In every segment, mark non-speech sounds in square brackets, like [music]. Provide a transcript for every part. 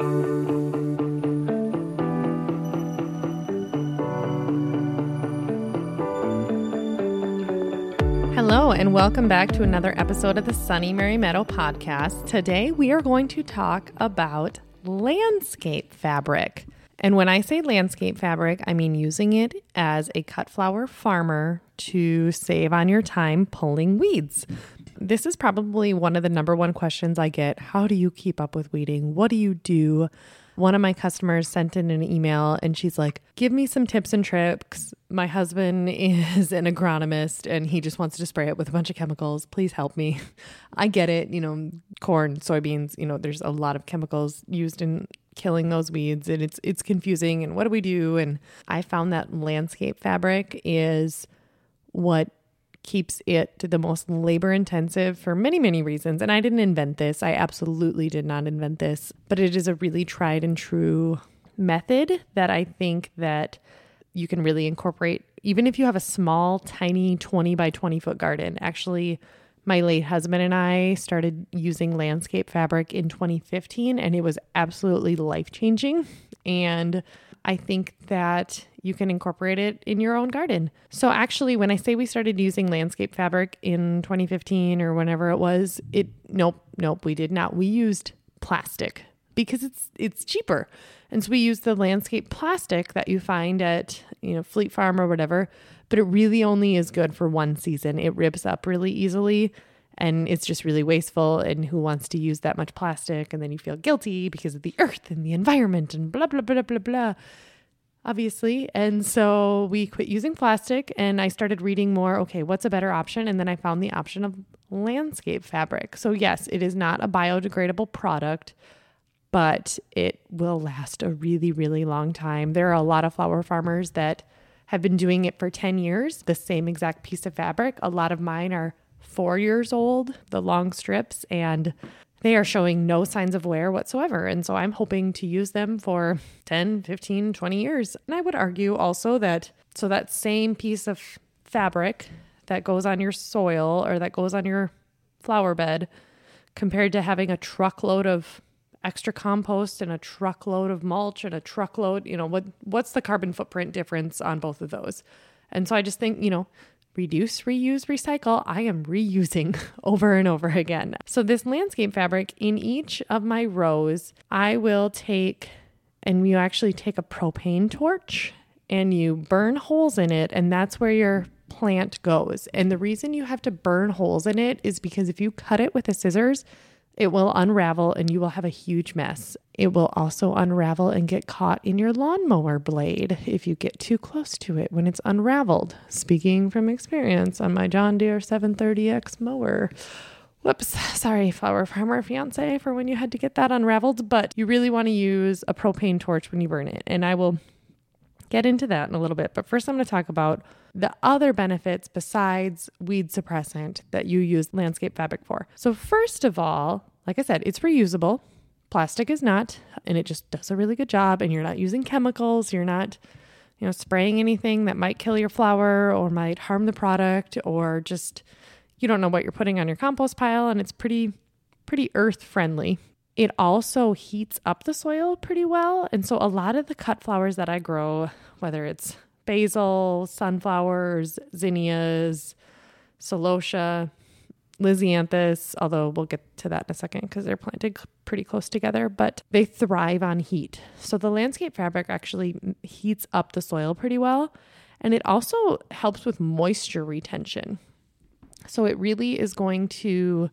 Hello, and welcome back to another episode of the Sunny Mary Meadow podcast. Today, we are going to talk about landscape fabric. And when I say landscape fabric, I mean using it as a cut flower farmer to save on your time pulling weeds. This is probably one of the number one questions I get. How do you keep up with weeding? What do you do? One of my customers sent in an email and she's like, Give me some tips and tricks. My husband [laughs] is an agronomist and he just wants to spray it with a bunch of chemicals. Please help me. [laughs] I get it. You know, corn, soybeans, you know, there's a lot of chemicals used in killing those weeds and it's it's confusing and what do we do and I found that landscape fabric is what keeps it the most labor intensive for many, many reasons. And I didn't invent this. I absolutely did not invent this, but it is a really tried and true method that I think that you can really incorporate even if you have a small, tiny 20 by 20 foot garden. Actually, my late husband and I started using landscape fabric in 2015 and it was absolutely life changing. And I think that you can incorporate it in your own garden. So, actually, when I say we started using landscape fabric in 2015 or whenever it was, it nope, nope, we did not. We used plastic because it's it's cheaper. And so we use the landscape plastic that you find at, you know, Fleet Farm or whatever, but it really only is good for one season. It rips up really easily and it's just really wasteful and who wants to use that much plastic? And then you feel guilty because of the earth and the environment and blah blah blah blah blah obviously. And so we quit using plastic and i started reading more okay what's a better option? And then i found the option of landscape fabric. So yes it is not a biodegradable product but it will last a really really long time. There are a lot of flower farmers that have been doing it for 10 years the same exact piece of fabric. A lot of mine are four years old, the long strips, and they are showing no signs of wear whatsoever. And so I'm hoping to use them for 10, 15, 20 years. And I would argue also that so that same piece of fabric that goes on your soil or that goes on your flower bed compared to having a truckload of extra compost and a truckload of mulch and a truckload, you know, what what's the carbon footprint difference on both of those? And so I just think, you know, reduce, reuse, recycle, I am reusing [laughs] over and over again. So, this landscape fabric in each of my rows, I will take and you actually take a propane torch and you burn holes in it, and that's where your plant goes. And the reason you have to burn holes in it is because if you cut it with a scissors, it will unravel and you will have a huge mess. It will also unravel and get caught in your lawnmower blade if you get too close to it when it's unraveled. Speaking from experience on my John Deere 730X mower. Whoops, sorry, flower farmer fiance, for when you had to get that unraveled, but you really want to use a propane torch when you burn it. And I will get into that in a little bit. But first, I'm going to talk about the other benefits besides weed suppressant that you use landscape fabric for. So, first of all, like I said, it's reusable. Plastic is not, and it just does a really good job. And you're not using chemicals. You're not, you know, spraying anything that might kill your flower or might harm the product, or just you don't know what you're putting on your compost pile. And it's pretty, pretty earth friendly. It also heats up the soil pretty well. And so a lot of the cut flowers that I grow, whether it's basil, sunflowers, zinnias, celosia, Lisianthus, although we'll get to that in a second because they're planted pretty close together, but they thrive on heat. So the landscape fabric actually heats up the soil pretty well. And it also helps with moisture retention. So it really is going to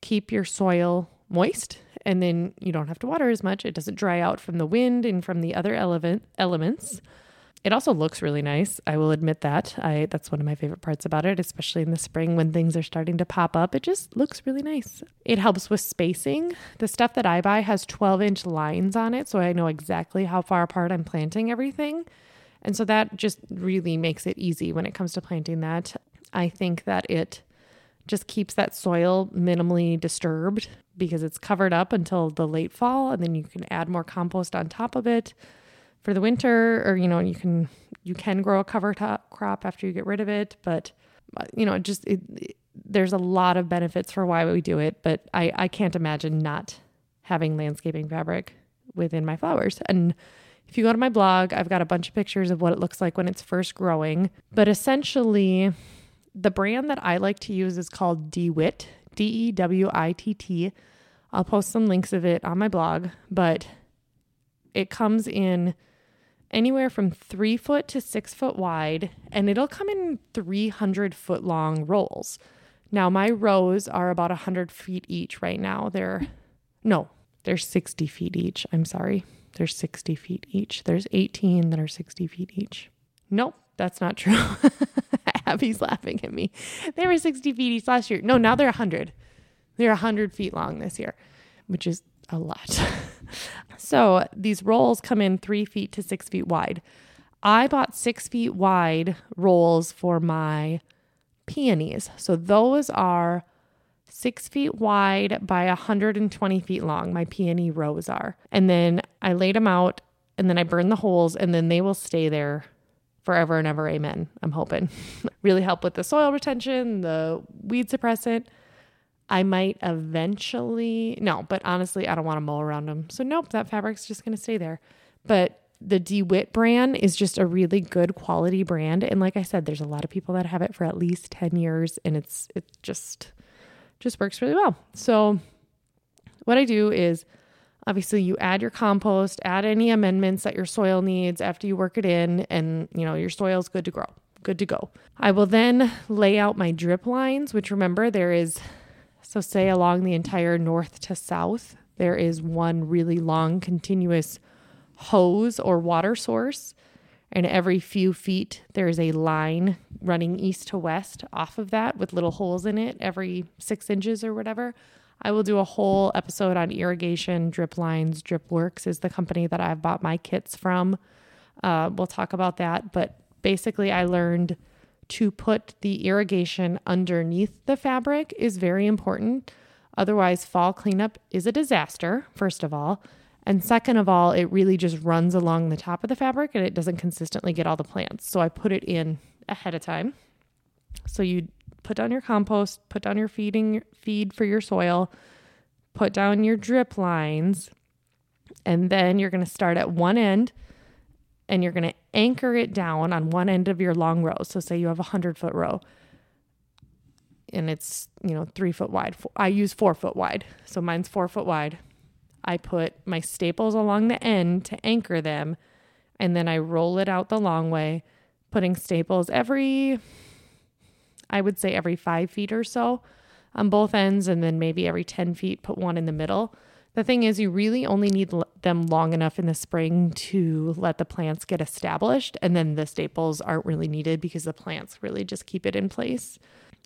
keep your soil moist and then you don't have to water as much. It doesn't dry out from the wind and from the other element, elements. It also looks really nice. I will admit that. I that's one of my favorite parts about it, especially in the spring when things are starting to pop up. It just looks really nice. It helps with spacing. The stuff that I buy has 12 inch lines on it, so I know exactly how far apart I'm planting everything. And so that just really makes it easy when it comes to planting that. I think that it just keeps that soil minimally disturbed because it's covered up until the late fall and then you can add more compost on top of it for the winter or you know you can you can grow a cover top crop after you get rid of it but uh, you know just it, it, there's a lot of benefits for why we do it but I I can't imagine not having landscaping fabric within my flowers. And if you go to my blog, I've got a bunch of pictures of what it looks like when it's first growing. But essentially, the brand that I like to use is called DeWitt, D E W I T T. I'll post some links of it on my blog, but it comes in anywhere from three foot to six foot wide, and it'll come in 300 foot long rolls. Now, my rows are about 100 feet each right now. They're, no, they're 60 feet each. I'm sorry. They're 60 feet each. There's 18 that are 60 feet each. Nope, that's not true. [laughs] Abby's laughing at me. They were 60 feet each last year. No, now they're 100. They're 100 feet long this year, which is a lot. [laughs] [laughs] so these rolls come in three feet to six feet wide. I bought six feet wide rolls for my peonies. So those are six feet wide by 120 feet long. My peony rows are. And then I laid them out and then I burned the holes and then they will stay there forever and ever. Amen. I'm hoping. [laughs] really help with the soil retention, the weed suppressant. I might eventually, no, but honestly, I don't want to mow around them. So, nope, that fabric's just going to stay there. But the DeWitt brand is just a really good quality brand. And like I said, there's a lot of people that have it for at least 10 years and it's, it just, just works really well. So, what I do is obviously you add your compost, add any amendments that your soil needs after you work it in, and you know, your soil's good to grow, good to go. I will then lay out my drip lines, which remember there is so, say along the entire north to south, there is one really long continuous hose or water source. And every few feet, there's a line running east to west off of that with little holes in it every six inches or whatever. I will do a whole episode on irrigation, drip lines. Drip Works is the company that I've bought my kits from. Uh, we'll talk about that. But basically, I learned to put the irrigation underneath the fabric is very important. Otherwise, fall cleanup is a disaster, first of all. And second of all, it really just runs along the top of the fabric and it doesn't consistently get all the plants. So I put it in ahead of time. So you put down your compost, put down your feeding feed for your soil, put down your drip lines, and then you're going to start at one end and you're going to anchor it down on one end of your long row. So, say you have a 100 foot row and it's, you know, three foot wide. I use four foot wide. So, mine's four foot wide. I put my staples along the end to anchor them and then I roll it out the long way, putting staples every, I would say every five feet or so on both ends, and then maybe every 10 feet, put one in the middle. The thing is, you really only need them long enough in the spring to let the plants get established, and then the staples aren't really needed because the plants really just keep it in place.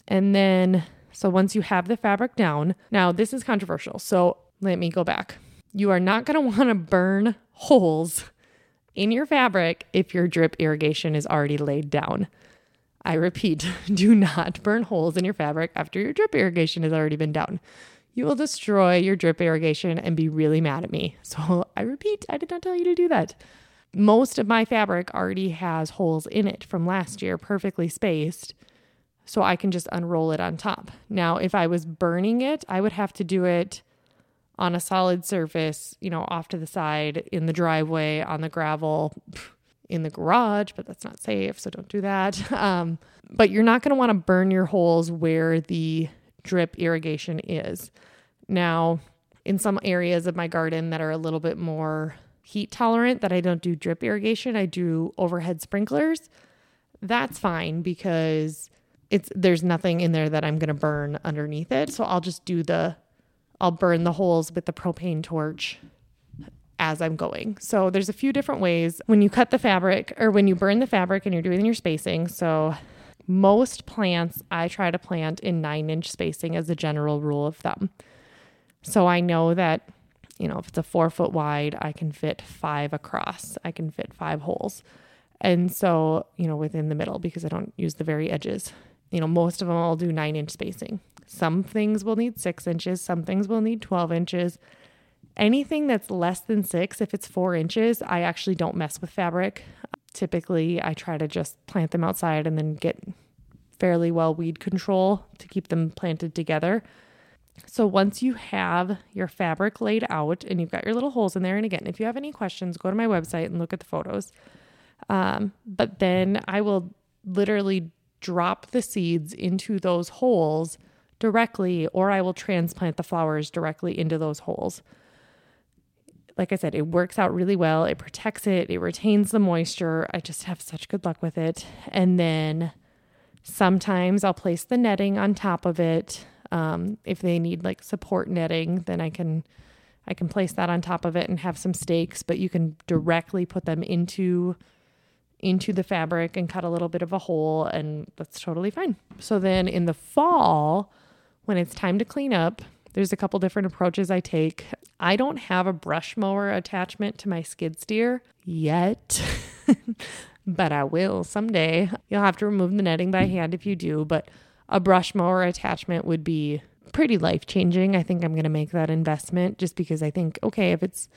And then, so once you have the fabric down, now this is controversial. So let me go back. You are not [laughs] want to burn holes in your fabric if your drip irrigation is already laid down. I repeat, [laughs] do not burn holes in your fabric after your drip irrigation has already been down you will destroy your drip irrigation and be really mad at me. So [laughs] I repeat, I did not tell you to do that. Most of my fabric already has holes in it from last year, perfectly spaced. So I can just unroll it on top. Now, if I was burning it, I would have to do it on a solid surface, you know, off to the side, in the driveway, on the gravel, in the garage, but that's not safe. So don't do that. [laughs] Um, but you're not going to want to burn your holes where the drip irrigation is. Now, in some areas of my garden that are a little bit more heat tolerant, that I don't do drip irrigation, I do overhead sprinklers. That's fine because it's there's nothing in there that I'm going to burn underneath it. So I'll just do the I'll burn the holes with the propane torch as I'm going. So there's a few different ways when you cut the fabric or when you burn the fabric and you're doing your spacing. So most plants I try to plant in nine inch spacing as a general rule of thumb. So I know that, you know, if it's a four foot wide, I can fit five across, I can fit five holes. And so, you know, within the middle because I don't use the very edges. You know, most of them I'll do nine inch spacing. Some things will need six inches, some things will need 12 inches. Anything that's less than six, if it's four inches, I actually don't mess with fabric. Typically, I try to just plant them outside and then get fairly well weed control to keep them planted together. So once you have your fabric laid out and you've got your little holes in there, and again, if you have any questions, go to my website and look at the photos. Um, but then I will literally drop the seeds into those holes directly, or I will transplant the flowers directly into those holes. Like I said, it works out really well. It protects it, it retains the moisture. I just have such good luck with it. And then sometimes I'll place the netting on top of it. Um, if they need like support netting, then I can I can place that on top of it and have some stakes, but you can directly put them into into the fabric and cut a little bit of a hole and that's totally fine. So then in the fall, when it's time to clean up, there's a couple different approaches I take. I don't have a brush mower attachment to my skid steer yet. [laughs] but I will someday. You'll have to remove the netting by hand if you do, but a brush mower attachment would be pretty life changing. I think I'm going to make that investment just because I think, okay, if it's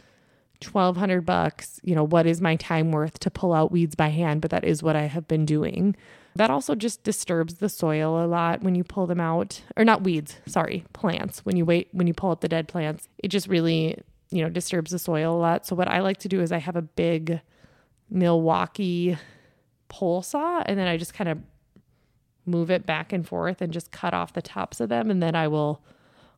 1200 bucks, you know, what is my time worth to pull out weeds by hand? But that is what I have been doing. That also just disturbs the soil a lot when you pull them out, or not weeds, sorry, plants. When you wait, when you pull up the dead plants, it just really, you know, disturbs the soil a lot. So what I like to do is I have a big Milwaukee pole saw and then I just kind of move it back and forth and just cut off the tops of them and then I will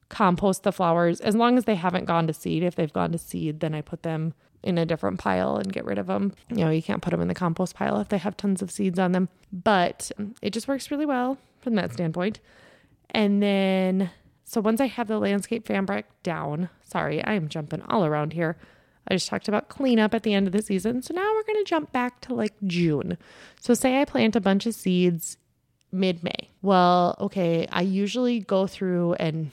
compost the flowers as long as they haven't gone to seed. If they've gone to seed, then I put them in a different pile and get rid of them. You know, you can't put them in the compost pile if they have tons of seeds on them, but it just works really well from that standpoint. And then, so once I have the landscape fabric down, sorry, I am jumping all around here. I just talked about cleanup at the end of the season. So now we're going to jump back to like June. So, say I plant a bunch of seeds mid May. Well, okay, I usually go through and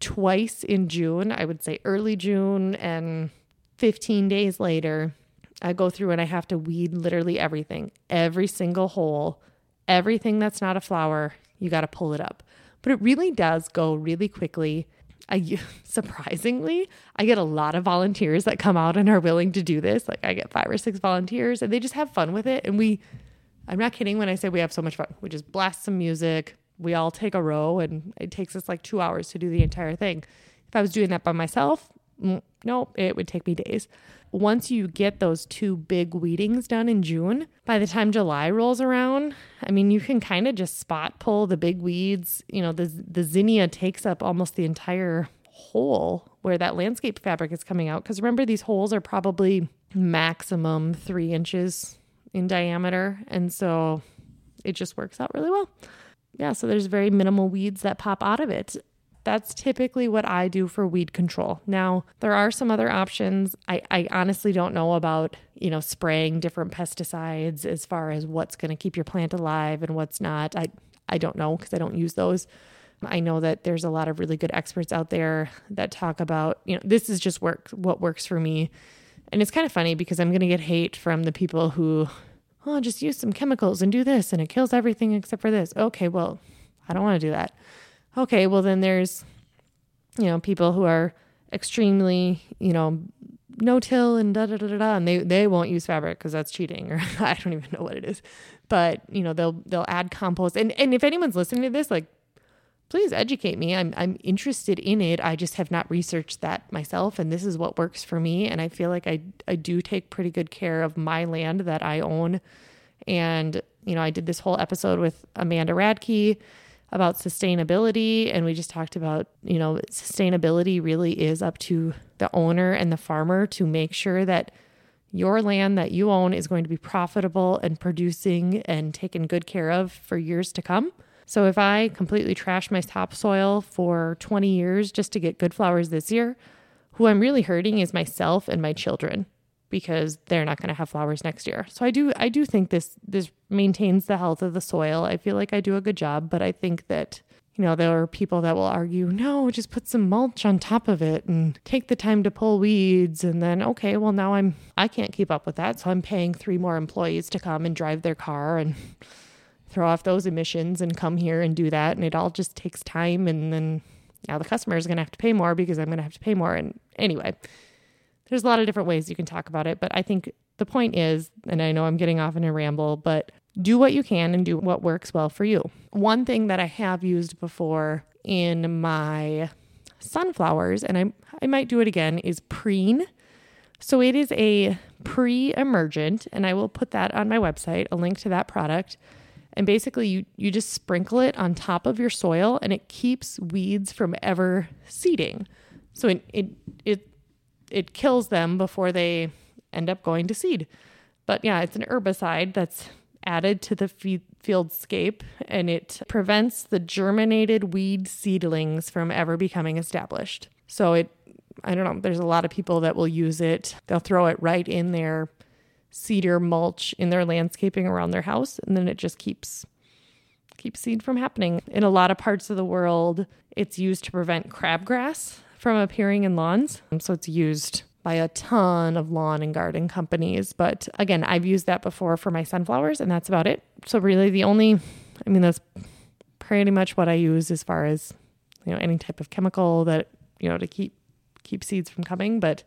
twice in June. I would say early June and 15 days later, I go through and I have to weed literally everything, every single hole, everything that's not a flower, you got to pull it up. But it really does go really quickly. I [laughs] surprisingly, I get a lot of volunteers that come out and are willing to do this. Like I get five or six volunteers and they just have fun with it and we I'm not kidding when I say we have so much fun. We just blast some music, we all take a row and it takes us like two hours to do the entire thing. If I was doing that by myself, mm, no, it would take me days. Once you get those two big weedings done in June, by the time July rolls around, I mean, you can kind of just spot pull the big weeds. You know, the, the zinnia takes up almost the entire hole where that landscape fabric is coming out. Because remember, these holes are probably maximum three inches in diameter. And so it just works out really well yeah, so there's very minimal weeds that pop out of it. That's typically what I do for weed control. Now, there are some other options. I, I honestly don't know about, you know, spraying different pesticides as far as what's going to keep your plant alive and what's not. I, I don't know because I don't use those. I know that there's a lot of really good experts out there that talk about, you know, this is just work what works for me. And it's kind of funny because I'm going to get hate from the people who oh, just use some chemicals and do this and it kills everything except for this. Okay, well, I don't want to do that. Okay, well, then there's, you know, people who are extremely, you know, no till and da da da da, and they they won't use fabric because that's cheating, or [laughs] I don't even know what it is. But you know, they'll they'll add compost, and and if anyone's listening to this, like please educate me. I'm I'm interested in it. I just have not researched that myself and this is what works for me and I feel like I I do take pretty good care of my land that I own. And you know, I did this whole episode with Amanda Radke about sustainability and we just talked about, you know, sustainability really is up to the owner and the farmer to make sure that your land that you own is going to be profitable and producing and taken good care of for years to come. So if I completely trash my topsoil for 20 years just to get good flowers this year, who I'm really hurting is myself and my children because they're not going to have flowers next year. So I do I do think this this maintains the health of the soil. I feel like I do a good job, but I think that you know, there are people that will argue, no, just put some mulch on top of it and take the time to pull weeds. And then, okay, well, now I'm, I can't keep up with that. So I'm paying three more employees to come and drive their car and throw off those emissions and come here and do that. And it all just takes time. And then now the customer is going to have to pay more because I'm going to have to pay more. And anyway, there's a lot of different ways you can talk about it. But I think the point is, and I know I'm getting off in a ramble, but do what you can and do what works well for you. One thing that I have used before in my sunflowers, and I, I might do it again, is preen. So it is a pre emergent, and I will put that on my website, a link to that product. And basically, you, you just sprinkle it on top of your soil, and it keeps weeds from ever seeding. So it, it, it, it kills them before they end up going to seed. But yeah, it's an herbicide that's added to the fieldscape and it prevents the germinated weed seedlings from ever becoming established. So it I don't know, there's a lot of people that will use it. They'll throw it right in their cedar mulch in their landscaping around their house and then it just keeps keeps seed from happening. In a lot of parts of the world, it's used to prevent crabgrass from appearing in lawns. Um, so it's used by a ton of lawn and garden companies. But again, I've used that before for my sunflowers, and that's about it. So, really, the only, I mean, that's pretty much what I use as far as, you know, any type of chemical that, you know, to keep keep seeds from coming. But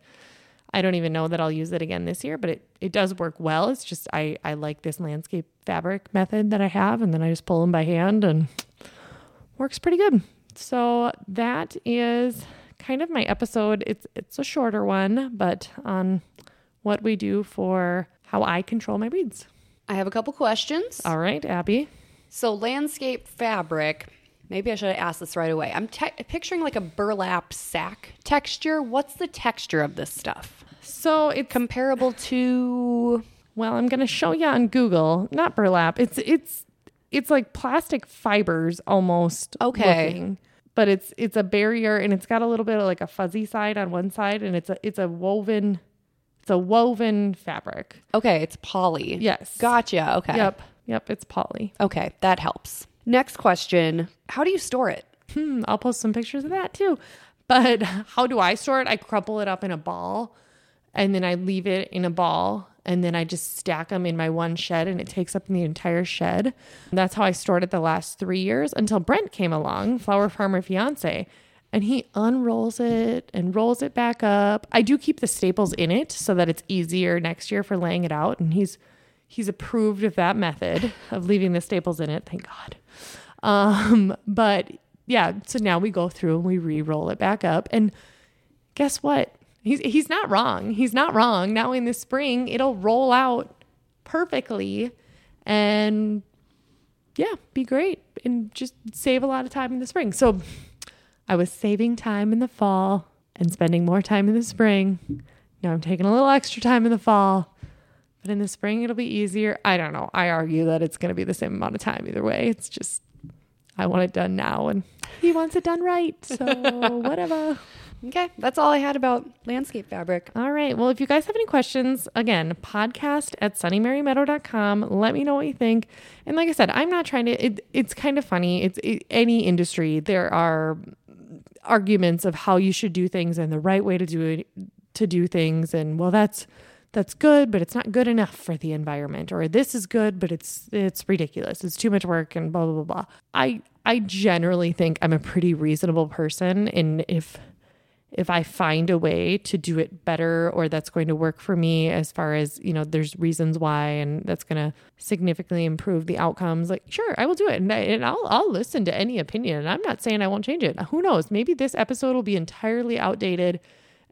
I don't even know that I'll use it again this year, but it, it does work well. It's just I, I like this landscape fabric method that I have, and then I just pull them by hand and works pretty good. So that is kind of my episode. It's it's a shorter one, but on what we do for how I control my weeds. I have a couple questions. All right, Abby. So landscape fabric. Maybe I should have asked this right away. I'm te- picturing like a burlap sack texture. What's the texture of this stuff? So it's comparable to. Well, I'm going to show you on Google. Not burlap. It's it's it's like plastic fibers almost. Okay. Looking but it's it's a barrier and it's got a little bit of like a fuzzy side on one side and it's a it's a woven it's a woven fabric. Okay, it's poly. Yes. Gotcha. Okay. Yep. Yep, it's poly. Okay, that helps. Next question, how do you store it? Hmm, I'll post some pictures of that too. But [laughs] how do I store it? I crumple it up in a ball and then I leave it in a ball and then I just stack them in my one shed and it takes up the entire shed. That's how I stored it the last three years until Brent came along, Flower Farmer Fiance, and he unrolls it and rolls it back up. I do keep the staples in it so that it's easier next year for laying it out. And he's he's approved of that method of leaving the staples in it. Thank God. Um, but yeah, so now we go through and we re-roll it back up. And guess what? He's he's not wrong. He's not wrong. Now in the spring, it'll roll out perfectly and yeah, be great and just save a lot of time in the spring. So I was saving time in the fall and spending more time in the spring. Now I'm taking a little extra time in the fall. But in the spring it'll be easier. I don't know. I argue that it's going to be the same amount of time either way. It's just I want it done now and he wants it done right. So [laughs] whatever. Okay, that's all I had about landscape fabric. All right. Well, if you guys have any questions, again, podcast at sunnymarymeadow.com. Let me know what you think. And like I said, I'm not trying to, it, it's kind of funny. It's it, any industry, there are arguments of how you should do things and the right way to do it, to do things. And well, that's, that's good, but it's not good enough for the environment, or this is good, but it's it's ridiculous. It's too much work and blah blah blah blah. I I generally think I'm a pretty reasonable person, and if if I find a way to do it better or that's going to work for me as far as, you know, there's reasons why and that's going to significantly improve the outcomes, like, sure, I will do it. And, I, and I'll, I'll listen to any opinion. And I'm not saying I won't change it. Who knows? Maybe this episode will be entirely outdated.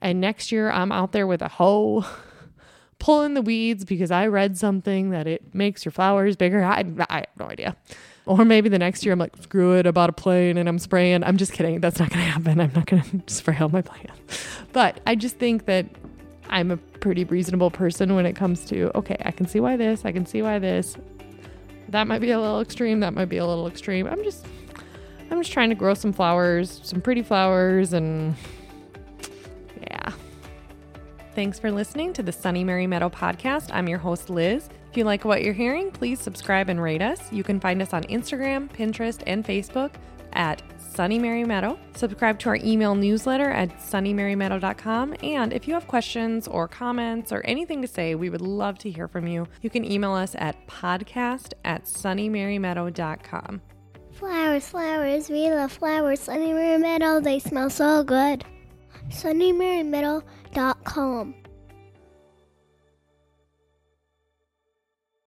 And next year I'm out there with a hoe [laughs] pulling the weeds because I read something that it makes your flowers bigger. I, I have no idea. Or maybe the next year I'm like, screw it, I bought a plane and I'm spraying. I'm just kidding. That's not going to happen. I'm not going [laughs] to spray all my plants. But I just think that I'm a pretty reasonable person when it comes to, okay, I can see why this, I can see why this. That might be a little extreme. That might be a little extreme. I'm just, I'm just trying to grow some flowers, some pretty flowers, and yeah. Thanks for listening to the Sunny Mary Meadow podcast. I'm your host, Liz. If you like what you're hearing, please subscribe and rate us. You can find us on Instagram, Pinterest, and Facebook at Sunny Mary Meadow. Subscribe to our email newsletter at sunnymarymeadow.com. And if you have questions or comments or anything to say, we would love to hear from you. You can email us at podcast at sunnymarymeadow.com. Flowers, flowers, we love flowers. Sunny Mary Meadow, they smell so good. sunnymarymeadow.com